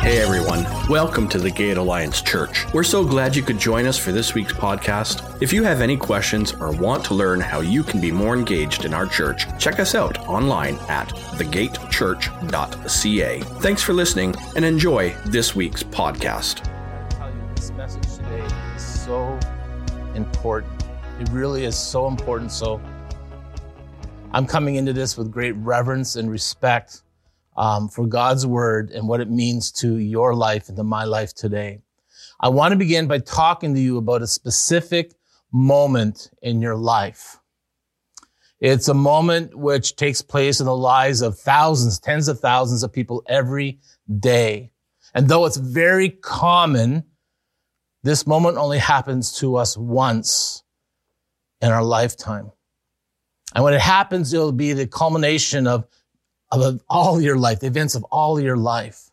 Hey everyone, welcome to the Gate Alliance Church. We're so glad you could join us for this week's podcast. If you have any questions or want to learn how you can be more engaged in our church, check us out online at thegatechurch.ca. Thanks for listening and enjoy this week's podcast. this message today is so important. It really is so important. So I'm coming into this with great reverence and respect um, for God's word and what it means to your life and to my life today. I want to begin by talking to you about a specific moment in your life. It's a moment which takes place in the lives of thousands, tens of thousands of people every day. And though it's very common, this moment only happens to us once in our lifetime. And when it happens, it'll be the culmination of, of all your life, the events of all your life.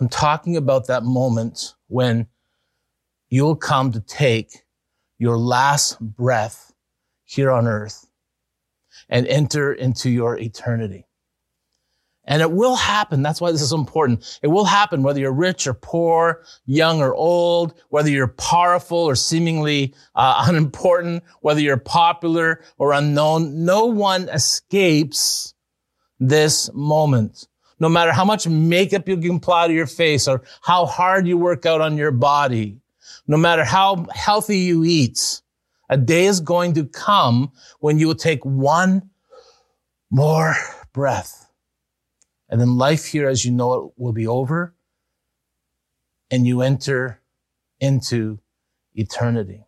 I'm talking about that moment when you'll come to take your last breath here on earth and enter into your eternity. And it will happen. That's why this is important. It will happen whether you're rich or poor, young or old, whether you're powerful or seemingly uh, unimportant, whether you're popular or unknown. No one escapes this moment. No matter how much makeup you can apply to your face or how hard you work out on your body, no matter how healthy you eat, a day is going to come when you will take one more breath and then life here as you know it will be over and you enter into eternity.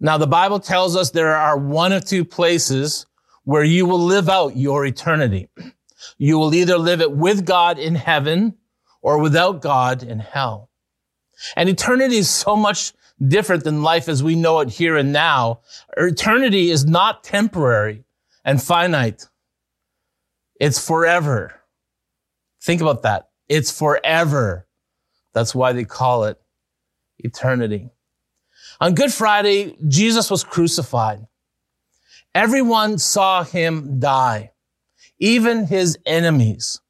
Now, the Bible tells us there are one of two places where you will live out your eternity. You will either live it with God in heaven or without God in hell. And eternity is so much different than life as we know it here and now. Eternity is not temporary and finite. It's forever. Think about that. It's forever. That's why they call it eternity. On Good Friday, Jesus was crucified. Everyone saw him die, even his enemies.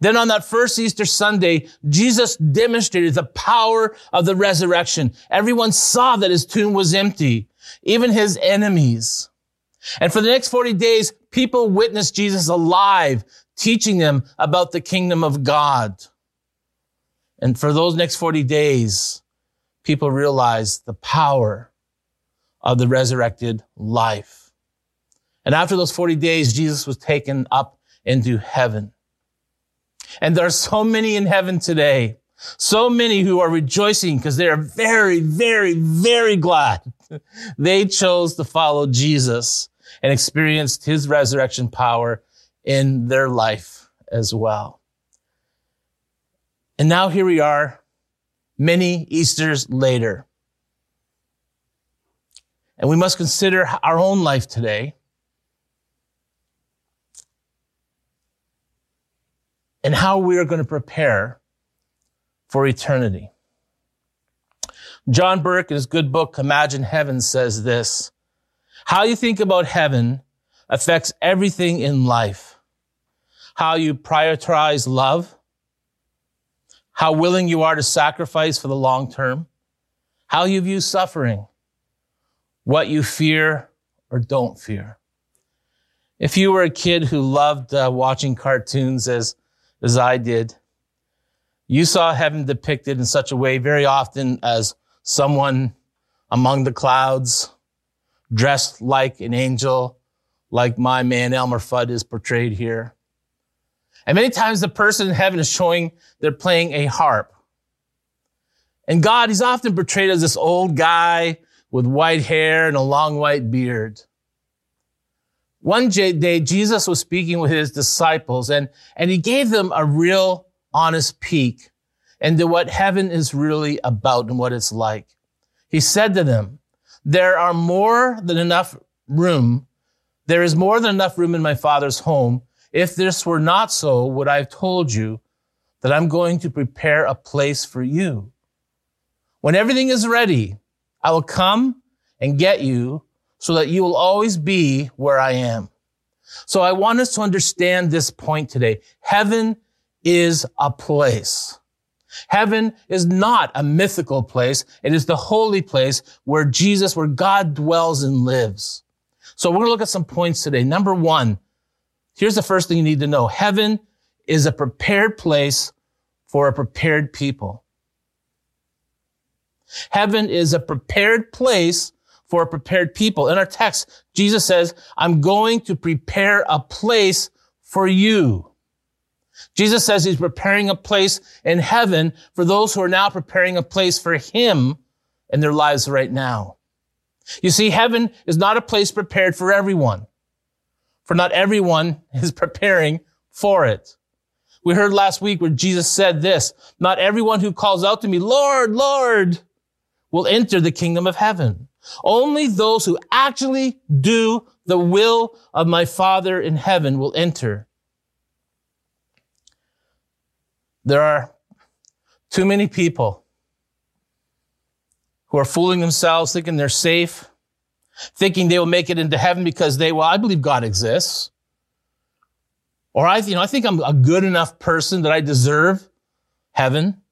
Then on that first Easter Sunday, Jesus demonstrated the power of the resurrection. Everyone saw that his tomb was empty, even his enemies. And for the next 40 days, people witnessed Jesus alive, teaching them about the kingdom of God. And for those next 40 days, people realized the power of the resurrected life. And after those 40 days, Jesus was taken up into heaven. And there are so many in heaven today, so many who are rejoicing because they are very, very, very glad they chose to follow Jesus and experienced his resurrection power in their life as well. And now here we are, many Easters later. And we must consider our own life today. And how we are going to prepare for eternity. John Burke, in his good book, Imagine Heaven, says this how you think about heaven affects everything in life. How you prioritize love, how willing you are to sacrifice for the long term, how you view suffering, what you fear or don't fear. If you were a kid who loved uh, watching cartoons as, as I did, you saw heaven depicted in such a way very often as someone among the clouds, dressed like an angel, like my man Elmer Fudd is portrayed here. And many times the person in heaven is showing they're playing a harp. And God, he's often portrayed as this old guy with white hair and a long white beard. One day, Jesus was speaking with his disciples and, and he gave them a real honest peek into what heaven is really about and what it's like. He said to them, there are more than enough room. There is more than enough room in my father's home. If this were not so, would I have told you that I'm going to prepare a place for you? When everything is ready, I will come and get you so that you will always be where I am. So I want us to understand this point today. Heaven is a place. Heaven is not a mythical place. It is the holy place where Jesus, where God dwells and lives. So we're going to look at some points today. Number one, here's the first thing you need to know. Heaven is a prepared place for a prepared people. Heaven is a prepared place for a prepared people. In our text, Jesus says, I'm going to prepare a place for you. Jesus says he's preparing a place in heaven for those who are now preparing a place for him in their lives right now. You see, heaven is not a place prepared for everyone, for not everyone is preparing for it. We heard last week where Jesus said this, not everyone who calls out to me, Lord, Lord, will enter the kingdom of heaven. Only those who actually do the will of my Father in heaven will enter. There are too many people who are fooling themselves, thinking they're safe, thinking they will make it into heaven because they, well, I believe God exists. Or I, you know, I think I'm a good enough person that I deserve heaven.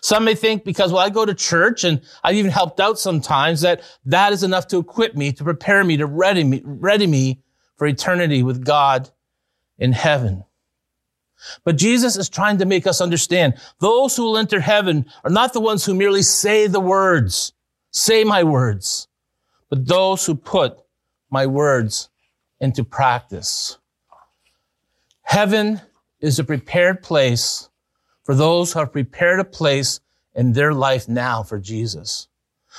Some may think because, well, I go to church and I've even helped out sometimes that that is enough to equip me, to prepare me, to ready me, ready me for eternity with God in heaven. But Jesus is trying to make us understand those who will enter heaven are not the ones who merely say the words, say my words, but those who put my words into practice. Heaven is a prepared place for those who have prepared a place in their life now for Jesus.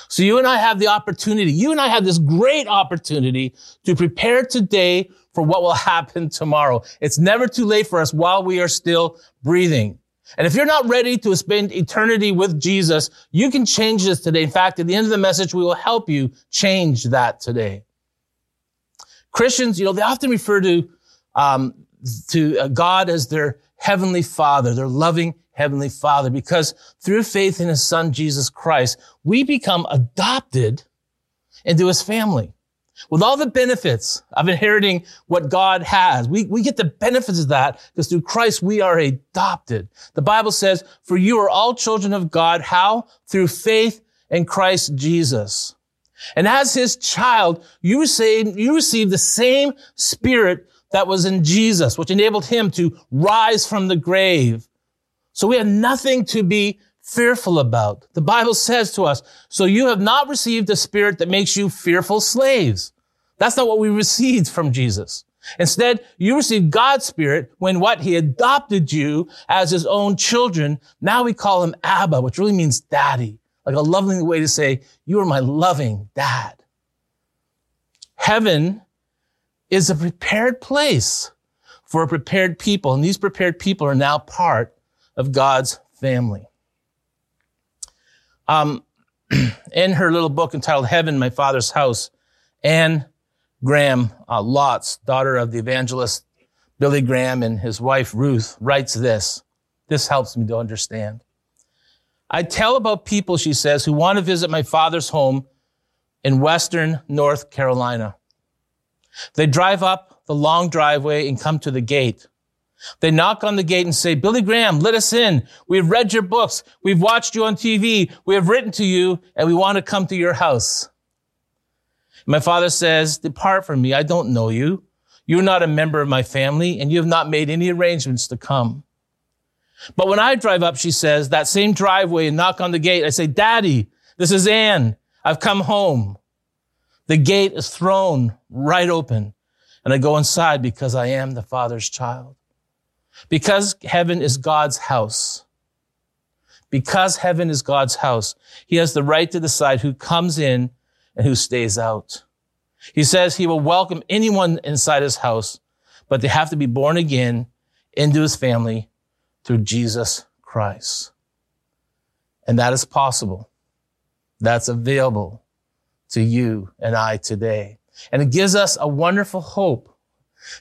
So you and I have the opportunity, you and I have this great opportunity to prepare today for what will happen tomorrow. It's never too late for us while we are still breathing. And if you're not ready to spend eternity with Jesus, you can change this today. In fact, at the end of the message, we will help you change that today. Christians, you know, they often refer to, um, to God as their heavenly father, their loving heavenly father, because through faith in his son, Jesus Christ, we become adopted into his family. With all the benefits of inheriting what God has, we, we get the benefits of that because through Christ we are adopted. The Bible says, for you are all children of God. How? Through faith in Christ Jesus. And as his child, you receive, you receive the same spirit that was in Jesus, which enabled him to rise from the grave. So we have nothing to be fearful about. The Bible says to us, so you have not received a spirit that makes you fearful slaves. That's not what we received from Jesus. Instead, you received God's spirit when what? He adopted you as his own children. Now we call him Abba, which really means daddy. Like a loving way to say, you are my loving dad. Heaven is a prepared place for a prepared people. And these prepared people are now part of God's family. Um, in her little book entitled Heaven, My Father's House, Anne Graham uh, Lotz, daughter of the evangelist Billy Graham and his wife Ruth, writes this. This helps me to understand. I tell about people, she says, who want to visit my father's home in western North Carolina. They drive up the long driveway and come to the gate. They knock on the gate and say, Billy Graham, let us in. We've read your books. We've watched you on TV. We have written to you and we want to come to your house. My father says, depart from me. I don't know you. You're not a member of my family and you have not made any arrangements to come. But when I drive up, she says, that same driveway and knock on the gate, I say, daddy, this is Anne. I've come home. The gate is thrown right open and I go inside because I am the father's child. Because heaven is God's house. Because heaven is God's house, he has the right to decide who comes in and who stays out. He says he will welcome anyone inside his house, but they have to be born again into his family through Jesus Christ. And that is possible. That's available to you and I today. And it gives us a wonderful hope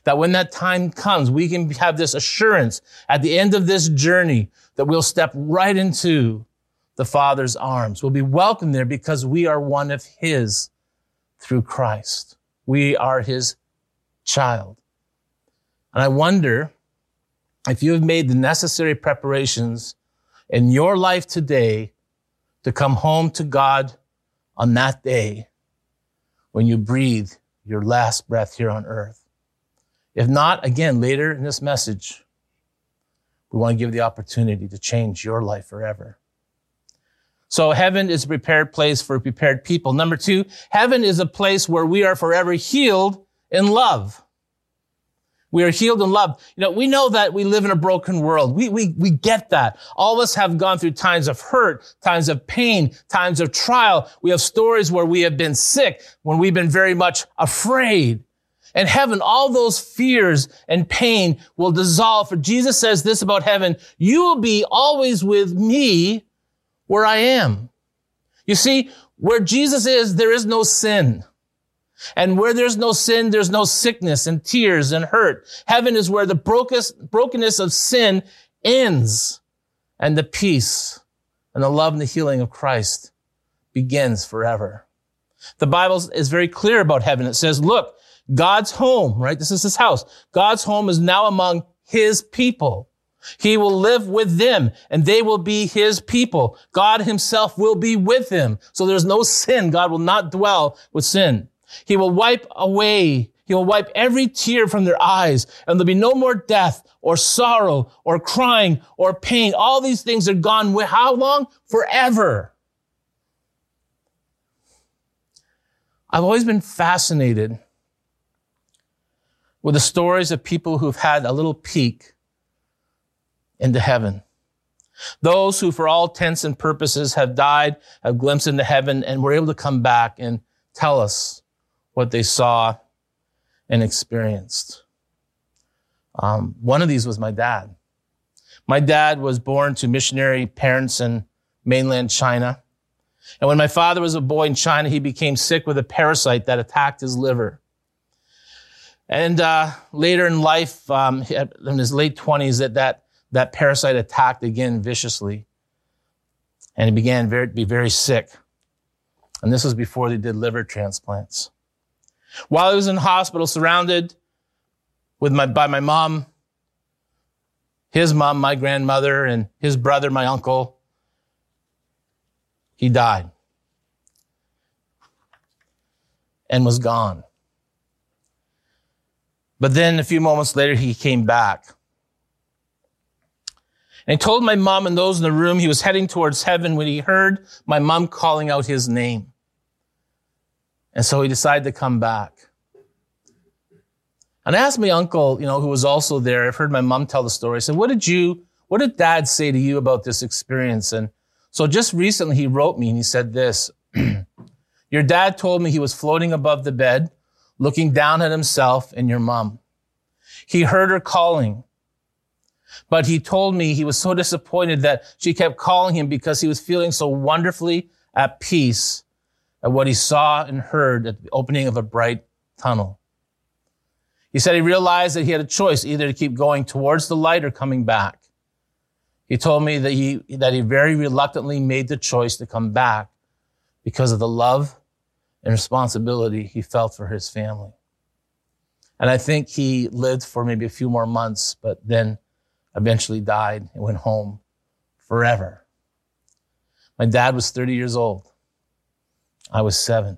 that when that time comes, we can have this assurance at the end of this journey that we'll step right into the Father's arms. We'll be welcomed there because we are one of His through Christ. We are His child. And I wonder if you have made the necessary preparations in your life today to come home to God on that day when you breathe your last breath here on earth. If not, again, later in this message, we want to give the opportunity to change your life forever. So heaven is a prepared place for prepared people. Number two, heaven is a place where we are forever healed in love. We are healed and loved. You know, we know that we live in a broken world. We, we, we get that. All of us have gone through times of hurt, times of pain, times of trial. We have stories where we have been sick, when we've been very much afraid. And heaven, all those fears and pain will dissolve. For Jesus says this about heaven, you will be always with me where I am. You see, where Jesus is, there is no sin. And where there's no sin, there's no sickness and tears and hurt. Heaven is where the brokenness of sin ends and the peace and the love and the healing of Christ begins forever. The Bible is very clear about heaven. It says, look, God's home, right? This is his house. God's home is now among his people. He will live with them and they will be his people. God himself will be with them. So there's no sin. God will not dwell with sin. He will wipe away, he will wipe every tear from their eyes, and there'll be no more death or sorrow or crying or pain. All these things are gone. How long? Forever. I've always been fascinated with the stories of people who've had a little peek into heaven. Those who, for all intents and purposes, have died, have glimpsed into heaven, and were able to come back and tell us what they saw and experienced. Um, one of these was my dad. My dad was born to missionary parents in mainland China. And when my father was a boy in China, he became sick with a parasite that attacked his liver. And uh, later in life, um, in his late 20s, that, that, that parasite attacked again viciously. And he began very, to be very sick. And this was before they did liver transplants. While I was in hospital, surrounded with my, by my mom, his mom, my grandmother, and his brother, my uncle, he died and was gone. But then a few moments later, he came back. And he told my mom and those in the room he was heading towards heaven when he heard my mom calling out his name. And so he decided to come back. And I asked my uncle, you know, who was also there, I've heard my mom tell the story. I said, what did you, what did dad say to you about this experience? And so just recently he wrote me and he said this, your dad told me he was floating above the bed, looking down at himself and your mom. He heard her calling, but he told me he was so disappointed that she kept calling him because he was feeling so wonderfully at peace at what he saw and heard at the opening of a bright tunnel. He said he realized that he had a choice either to keep going towards the light or coming back. He told me that he, that he very reluctantly made the choice to come back because of the love and responsibility he felt for his family. And I think he lived for maybe a few more months, but then eventually died and went home forever. My dad was 30 years old. I was seven.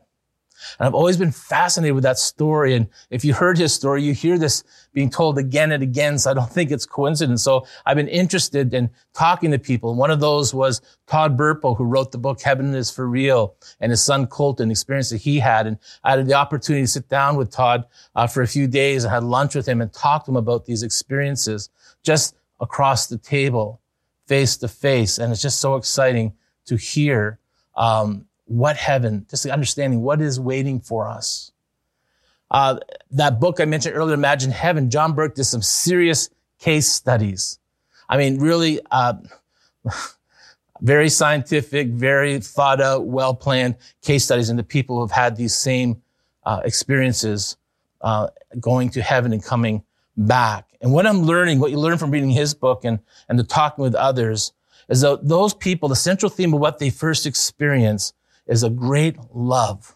And I've always been fascinated with that story. And if you heard his story, you hear this being told again and again. So I don't think it's coincidence. So I've been interested in talking to people. One of those was Todd Burpo, who wrote the book Heaven is for Real and his son Colton, experience that he had. And I had the opportunity to sit down with Todd uh, for a few days and had lunch with him and talk to him about these experiences just across the table, face to face. And it's just so exciting to hear um, what heaven, just understanding what is waiting for us. Uh, that book I mentioned earlier, Imagine Heaven, John Burke did some serious case studies. I mean, really, uh, very scientific, very thought out, well planned case studies into people who have had these same uh, experiences uh, going to heaven and coming back. And what I'm learning, what you learn from reading his book and, and the talking with others, is that those people, the central theme of what they first experience is a great love.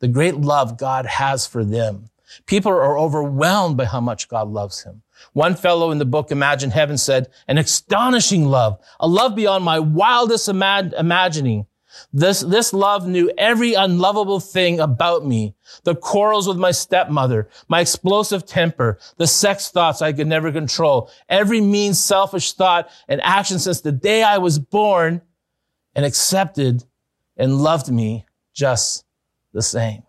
The great love God has for them. People are overwhelmed by how much God loves him. One fellow in the book Imagine Heaven said, an astonishing love, a love beyond my wildest imag- imagining. This, this love knew every unlovable thing about me. The quarrels with my stepmother, my explosive temper, the sex thoughts I could never control, every mean selfish thought and action since the day I was born and accepted and loved me just the same.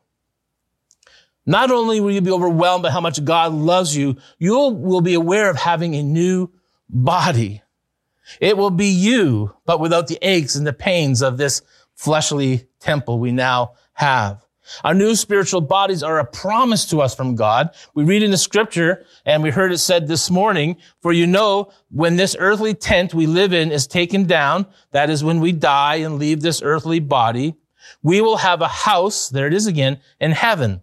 Not only will you be overwhelmed by how much God loves you, you will be aware of having a new body. It will be you, but without the aches and the pains of this fleshly temple we now have. Our new spiritual bodies are a promise to us from God. We read in the scripture and we heard it said this morning, for you know, when this earthly tent we live in is taken down, that is when we die and leave this earthly body, we will have a house, there it is again, in heaven.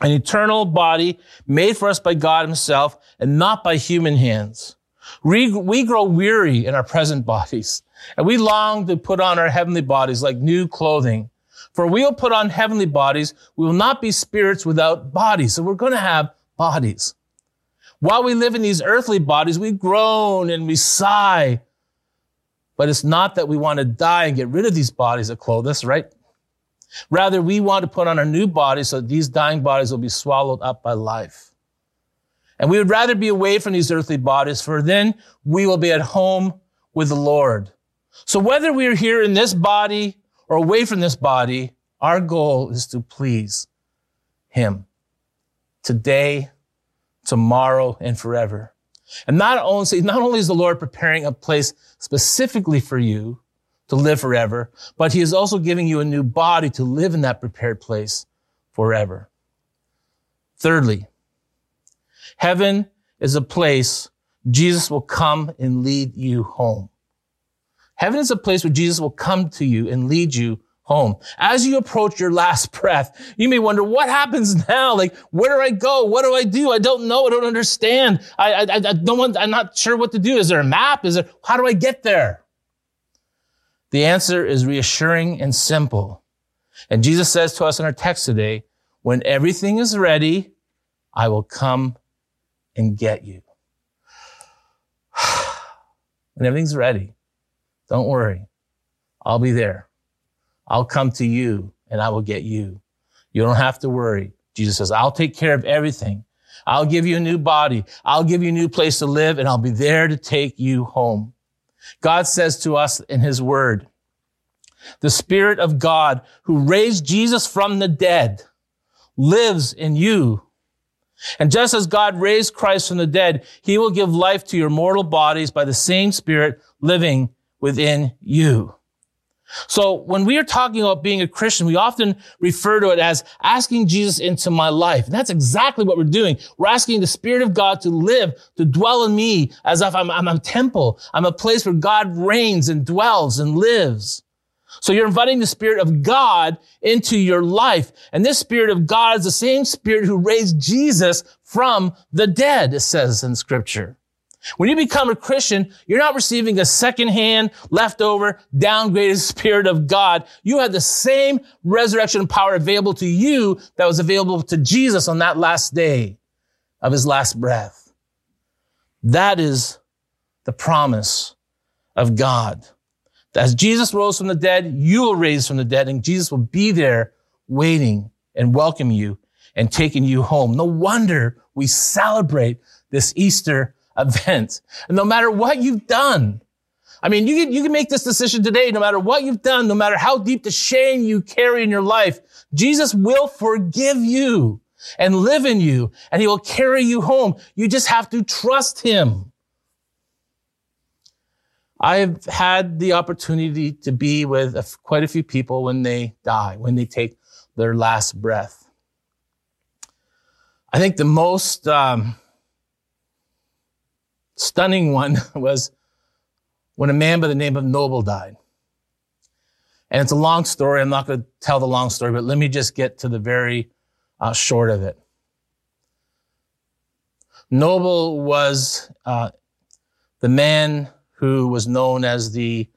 An eternal body made for us by God himself and not by human hands. We, we grow weary in our present bodies and we long to put on our heavenly bodies like new clothing. For we will put on heavenly bodies. We will not be spirits without bodies. So we're going to have bodies. While we live in these earthly bodies, we groan and we sigh. But it's not that we want to die and get rid of these bodies that clothe us, right? Rather, we want to put on our new bodies so these dying bodies will be swallowed up by life. And we would rather be away from these earthly bodies, for then we will be at home with the Lord. So whether we are here in this body or away from this body, our goal is to please Him today, tomorrow, and forever. And not only, not only is the Lord preparing a place specifically for you to live forever, but He is also giving you a new body to live in that prepared place forever. Thirdly, heaven is a place Jesus will come and lead you home. Heaven is a place where Jesus will come to you and lead you home. As you approach your last breath, you may wonder, what happens now? Like, where do I go? What do I do? I don't know. I don't understand. I, I, I don't want, I'm not sure what to do. Is there a map? Is there, how do I get there? The answer is reassuring and simple. And Jesus says to us in our text today, when everything is ready, I will come and get you. when everything's ready, don't worry. I'll be there. I'll come to you and I will get you. You don't have to worry. Jesus says, I'll take care of everything. I'll give you a new body. I'll give you a new place to live and I'll be there to take you home. God says to us in his word, the spirit of God who raised Jesus from the dead lives in you. And just as God raised Christ from the dead, he will give life to your mortal bodies by the same spirit living within you. So when we are talking about being a Christian, we often refer to it as asking Jesus into my life. And that's exactly what we're doing. We're asking the Spirit of God to live, to dwell in me as if I'm, I'm a temple. I'm a place where God reigns and dwells and lives. So you're inviting the Spirit of God into your life. And this Spirit of God is the same Spirit who raised Jesus from the dead, it says in scripture. When you become a Christian, you're not receiving a secondhand, leftover, downgraded spirit of God. You have the same resurrection power available to you that was available to Jesus on that last day of his last breath. That is the promise of God. As Jesus rose from the dead, you will raise from the dead and Jesus will be there waiting and welcome you and taking you home. No wonder we celebrate this Easter event. And no matter what you've done, I mean, you can, you can make this decision today, no matter what you've done, no matter how deep the shame you carry in your life, Jesus will forgive you and live in you and he will carry you home. You just have to trust him. I've had the opportunity to be with quite a few people when they die, when they take their last breath. I think the most um, stunning one was when a man by the name of Noble died. And it's a long story. I'm not going to tell the long story, but let me just get to the very uh, short of it. Noble was uh, the man who was known as the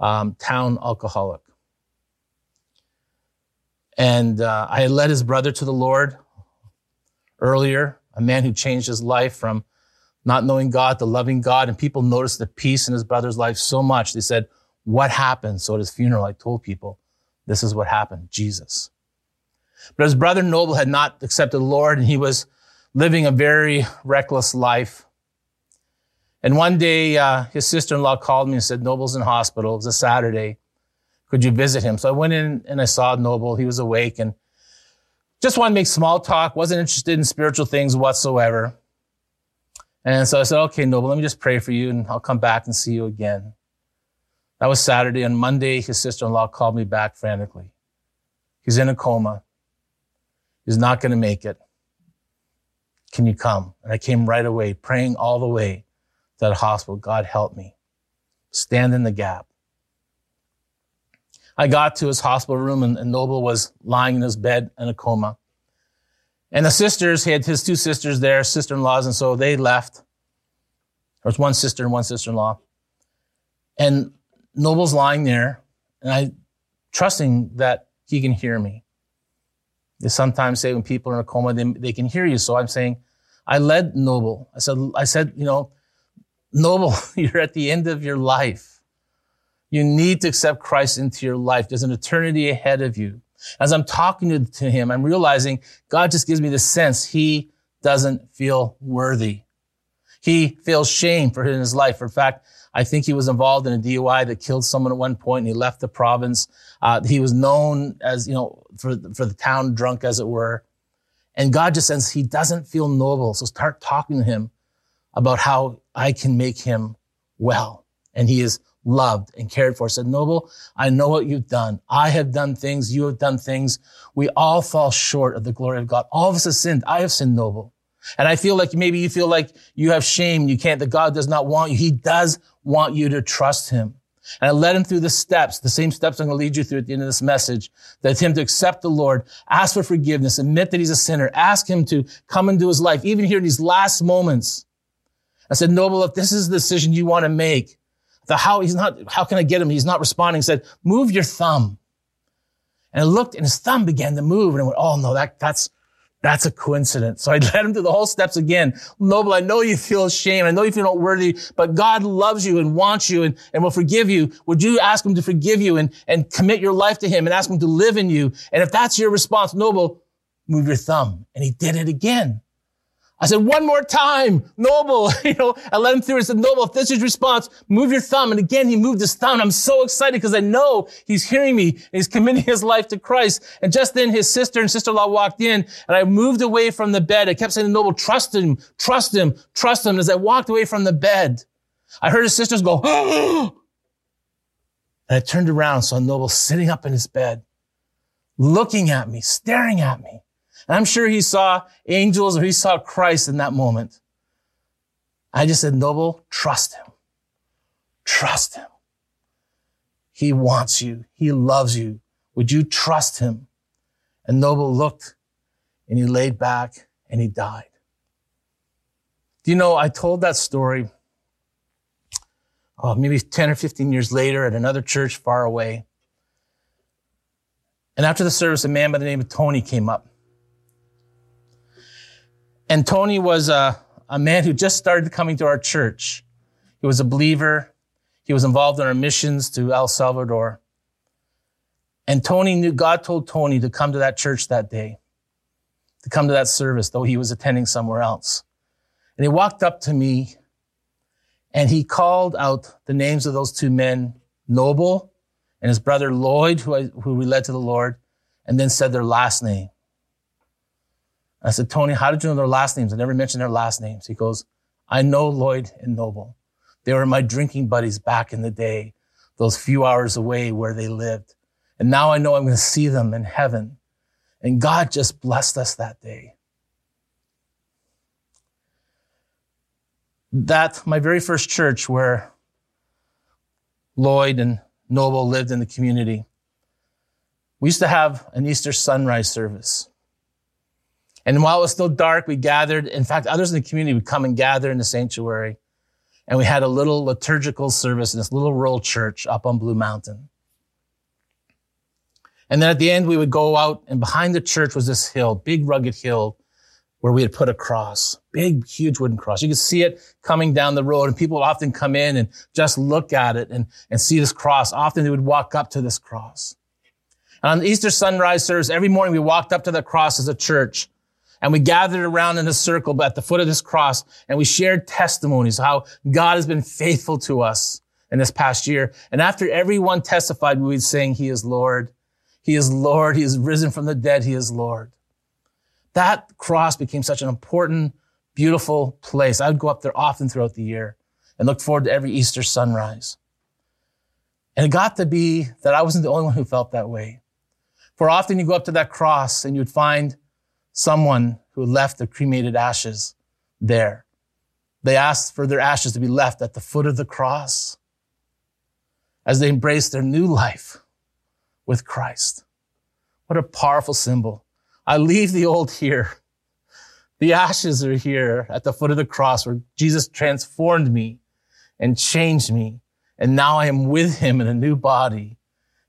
um, town alcoholic. And uh, I had led his brother to the Lord earlier, a man who changed his life from not knowing God, the loving God, and people noticed the peace in his brother's life so much. They said, what happened? So at his funeral, I told people, this is what happened, Jesus. But his brother Noble had not accepted the Lord and he was living a very reckless life. And one day, uh, his sister-in-law called me and said, Noble's in hospital. It was a Saturday. Could you visit him? So I went in and I saw Noble. He was awake and just wanted to make small talk. Wasn't interested in spiritual things whatsoever. And so I said, okay, Noble, let me just pray for you and I'll come back and see you again. That was Saturday. On Monday, his sister-in-law called me back frantically. He's in a coma. He's not going to make it. Can you come? And I came right away, praying all the way to that hospital. God help me. Stand in the gap. I got to his hospital room and, and Noble was lying in his bed in a coma. And the sisters, he had his two sisters there, sister-in-laws, and so they left. There was one sister and one sister-in-law. And Noble's lying there, and I trusting that he can hear me. They sometimes say when people are in a coma, they, they can hear you. So I'm saying, I led Noble. I said, I said, you know, Noble, you're at the end of your life. You need to accept Christ into your life. There's an eternity ahead of you. As I'm talking to, to him, I'm realizing God just gives me the sense he doesn't feel worthy. He feels shame for his life. In fact, I think he was involved in a DUI that killed someone at one point and he left the province. Uh, he was known as, you know, for, for the town drunk, as it were. And God just says he doesn't feel noble. So start talking to him about how I can make him well. And he is loved and cared for. Said, Noble, I know what you've done. I have done things. You have done things. We all fall short of the glory of God. All of us have sinned. I have sinned, Noble. And I feel like maybe you feel like you have shame. You can't, that God does not want you. He does want you to trust him. And I led him through the steps, the same steps I'm going to lead you through at the end of this message, that him to accept the Lord, ask for forgiveness, admit that he's a sinner, ask him to come into his life, even here in these last moments. I said, Noble, if this is the decision you want to make, the how, he's not, how can I get him? He's not responding. He said, move your thumb. And I looked and his thumb began to move and I went, oh no, that, that's, that's a coincidence. So I led him through the whole steps again. Noble, I know you feel shame. I know you feel not worthy, but God loves you and wants you and, and will forgive you. Would you ask him to forgive you and, and commit your life to him and ask him to live in you? And if that's your response, Noble, move your thumb. And he did it again. I said, one more time, Noble, you know, I let him through. I said, Noble, if this is response, move your thumb. And again, he moved his thumb. I'm so excited because I know he's hearing me and he's committing his life to Christ. And just then his sister and sister-in-law walked in and I moved away from the bed. I kept saying to Noble, trust him, trust him, trust him. As I walked away from the bed, I heard his sisters go, and I turned around, saw Noble sitting up in his bed, looking at me, staring at me. And I'm sure he saw angels or he saw Christ in that moment. I just said, Noble, trust him. Trust him. He wants you. He loves you. Would you trust him? And Noble looked and he laid back and he died. Do you know, I told that story oh, maybe 10 or 15 years later at another church far away. And after the service, a man by the name of Tony came up. And Tony was a, a man who just started coming to our church. He was a believer. He was involved in our missions to El Salvador. And Tony knew, God told Tony to come to that church that day, to come to that service, though he was attending somewhere else. And he walked up to me and he called out the names of those two men, Noble and his brother Lloyd, who, I, who we led to the Lord, and then said their last name. I said, Tony, how did you know their last names? I never mentioned their last names. He goes, I know Lloyd and Noble. They were my drinking buddies back in the day, those few hours away where they lived. And now I know I'm going to see them in heaven. And God just blessed us that day. That, my very first church where Lloyd and Noble lived in the community, we used to have an Easter sunrise service. And while it was still dark, we gathered. In fact, others in the community would come and gather in the sanctuary. And we had a little liturgical service in this little rural church up on Blue Mountain. And then at the end, we would go out and behind the church was this hill, big rugged hill, where we had put a cross, big, huge wooden cross. You could see it coming down the road and people would often come in and just look at it and, and see this cross. Often they would walk up to this cross. And on the Easter sunrise service, every morning we walked up to the cross as a church and we gathered around in a circle at the foot of this cross and we shared testimonies how God has been faithful to us in this past year. And after everyone testified, we would sing, He is Lord. He is Lord. He is risen from the dead. He is Lord. That cross became such an important, beautiful place. I would go up there often throughout the year and look forward to every Easter sunrise. And it got to be that I wasn't the only one who felt that way. For often you go up to that cross and you'd find someone who left their cremated ashes there. They asked for their ashes to be left at the foot of the cross as they embraced their new life with Christ. What a powerful symbol. I leave the old here. The ashes are here at the foot of the cross where Jesus transformed me and changed me. And now I am with him in a new body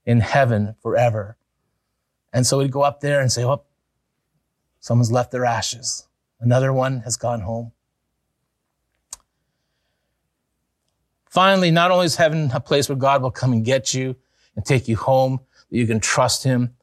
in heaven forever. And so we'd go up there and say, oh, someone's left their ashes. Another one has gone home. Finally, not only is heaven a place where God will come and get you and take you home, that you can trust him,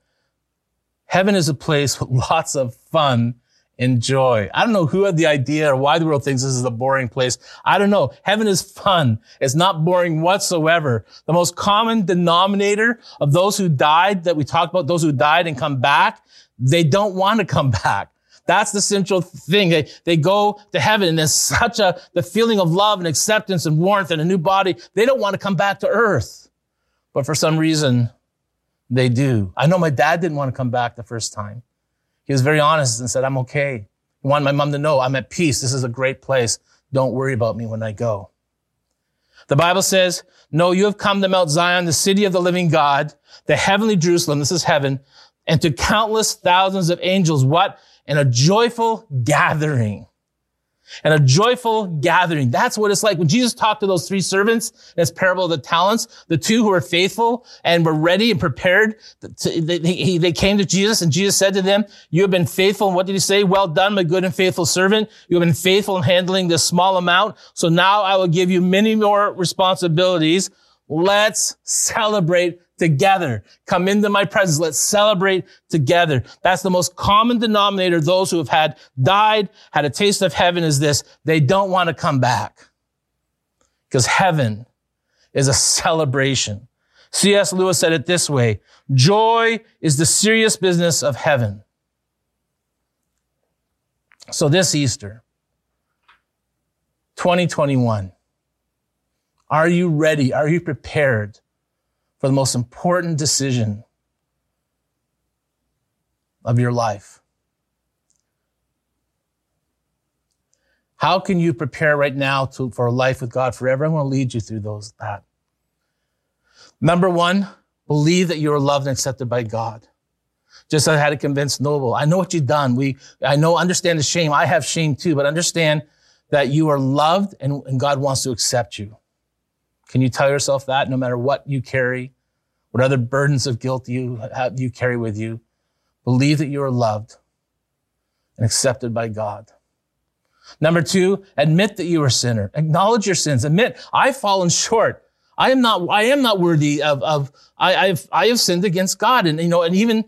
Heaven is a place with lots of fun and joy. I don't know who had the idea or why the world thinks this is a boring place. I don't know. Heaven is fun. It's not boring whatsoever. The most common denominator of those who died that we talked about, those who died and come back, they don't want to come back. That's the central thing. They, they go to heaven and there's such a, the feeling of love and acceptance and warmth and a new body. They don't want to come back to earth. But for some reason, they do. I know my dad didn't want to come back the first time. He was very honest and said, I'm okay. He wanted my mom to know I'm at peace. This is a great place. Don't worry about me when I go. The Bible says, no, you have come to Mount Zion, the city of the living God, the heavenly Jerusalem. This is heaven and to countless thousands of angels. What? In a joyful gathering and a joyful gathering. That's what it's like. When Jesus talked to those three servants in his parable of the talents, the two who were faithful and were ready and prepared, to, they, they came to Jesus and Jesus said to them, you have been faithful. And what did he say? Well done, my good and faithful servant. You have been faithful in handling this small amount. So now I will give you many more responsibilities. Let's celebrate together. Come into my presence. Let's celebrate together. That's the most common denominator. Those who have had died, had a taste of heaven is this. They don't want to come back because heaven is a celebration. C.S. Lewis said it this way. Joy is the serious business of heaven. So this Easter, 2021, are you ready? Are you prepared for the most important decision of your life. How can you prepare right now to, for a life with God forever? I want to lead you through those, that. Number one, believe that you are loved and accepted by God. Just as I had to convince Noble, I know what you've done. We, I know, understand the shame. I have shame too, but understand that you are loved and, and God wants to accept you. Can you tell yourself that no matter what you carry, what other burdens of guilt you have, you carry with you? Believe that you are loved and accepted by God. Number two, admit that you are a sinner. Acknowledge your sins. Admit, I've fallen short. I am not, I am not worthy of, of, I, I've, I have sinned against God. And, you know, and even,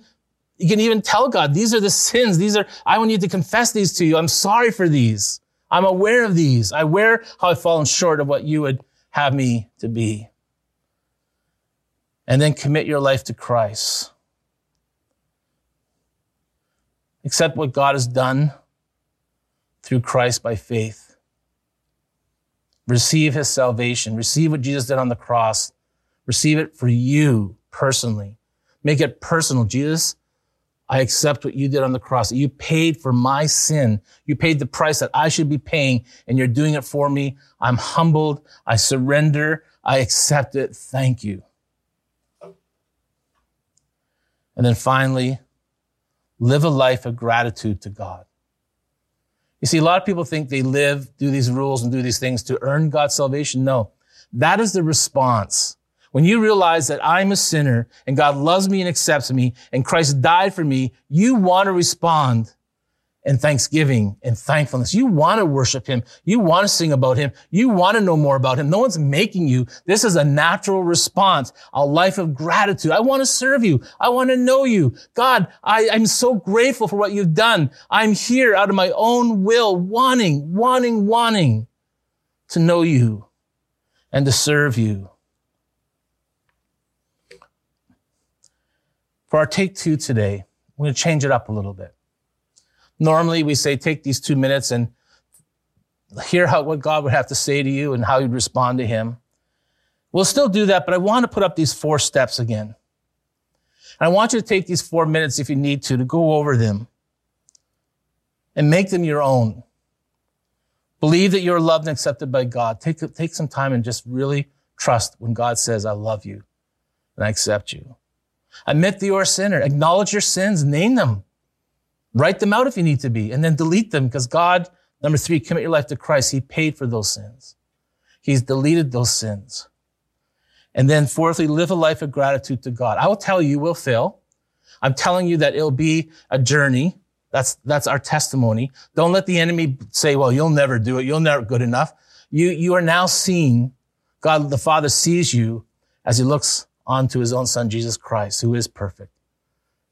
you can even tell God, these are the sins. These are, I want you to confess these to you. I'm sorry for these. I'm aware of these. I aware how I've fallen short of what you would have me to be. And then commit your life to Christ. Accept what God has done through Christ by faith. Receive his salvation. Receive what Jesus did on the cross. Receive it for you personally. Make it personal. Jesus, I accept what you did on the cross. You paid for my sin. You paid the price that I should be paying, and you're doing it for me. I'm humbled. I surrender. I accept it. Thank you. And then finally, live a life of gratitude to God. You see, a lot of people think they live, do these rules and do these things to earn God's salvation. No, that is the response when you realize that I'm a sinner and God loves me and accepts me and Christ died for me, you want to respond in thanksgiving and thankfulness. You want to worship him. You want to sing about him. You want to know more about him. No one's making you. This is a natural response, a life of gratitude. I want to serve you. I want to know you. God, I, I'm so grateful for what you've done. I'm here out of my own will, wanting, wanting, wanting to know you and to serve you. For our take two today, we're going to change it up a little bit. Normally we say, take these two minutes and hear how, what God would have to say to you and how you'd respond to him. We'll still do that, but I want to put up these four steps again. And I want you to take these four minutes if you need to, to go over them and make them your own. Believe that you're loved and accepted by God. Take, take some time and just really trust when God says, I love you and I accept you. Admit that you're a sinner. Acknowledge your sins. Name them. Write them out if you need to be, and then delete them because God, number three, commit your life to Christ. He paid for those sins. He's deleted those sins. And then fourthly, live a life of gratitude to God. I will tell you, you will fail. I'm telling you that it'll be a journey. That's, that's our testimony. Don't let the enemy say, well, you'll never do it. You'll never good enough. You, you are now seeing God, the Father sees you as he looks onto his own son, Jesus Christ, who is perfect.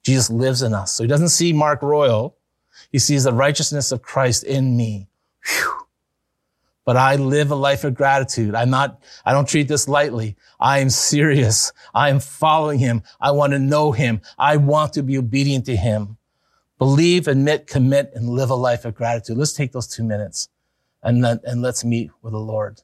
Jesus lives in us. So he doesn't see Mark Royall. He sees the righteousness of Christ in me. Whew. But I live a life of gratitude. I'm not, I don't treat this lightly. I am serious. I am following him. I want to know him. I want to be obedient to him. Believe, admit, commit, and live a life of gratitude. Let's take those two minutes and, let, and let's meet with the Lord.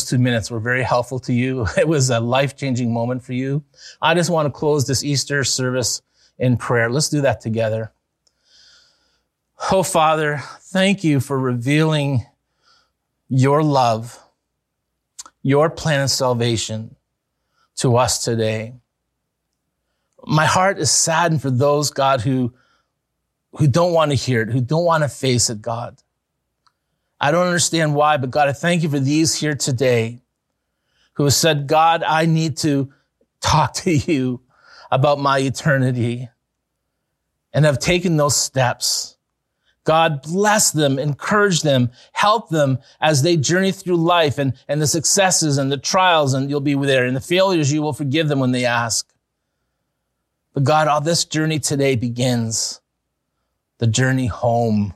Those two minutes were very helpful to you. It was a life changing moment for you. I just want to close this Easter service in prayer. Let's do that together. Oh, Father, thank you for revealing your love, your plan of salvation to us today. My heart is saddened for those, God, who, who don't want to hear it, who don't want to face it, God. I don't understand why, but God, I thank you for these here today who have said, God, I need to talk to you about my eternity and have taken those steps. God bless them, encourage them, help them as they journey through life and, and the successes and the trials, and you'll be there. And the failures, you will forgive them when they ask. But God, all this journey today begins the journey home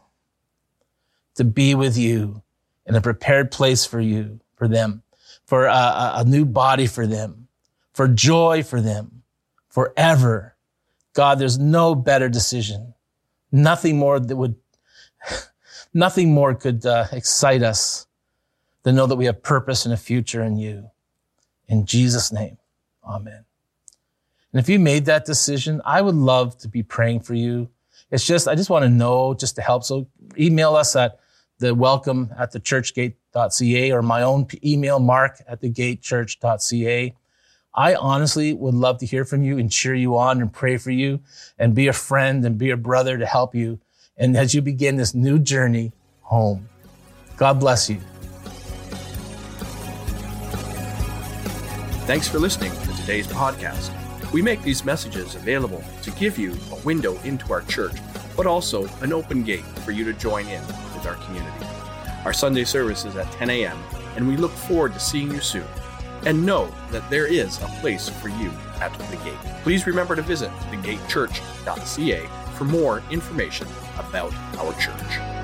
to be with you in a prepared place for you, for them, for a, a new body for them, for joy for them, forever. God, there's no better decision. Nothing more that would, nothing more could uh, excite us than know that we have purpose and a future in you. In Jesus' name, amen. And if you made that decision, I would love to be praying for you. It's just, I just want to know just to help. So email us at the welcome at the churchgate.ca or my own email, mark at the gatechurch.ca. I honestly would love to hear from you and cheer you on and pray for you and be a friend and be a brother to help you. And as you begin this new journey home, God bless you. Thanks for listening to today's podcast. We make these messages available to give you a window into our church, but also an open gate for you to join in with our community. Our Sunday service is at 10 a.m., and we look forward to seeing you soon and know that there is a place for you at the gate. Please remember to visit thegatechurch.ca for more information about our church.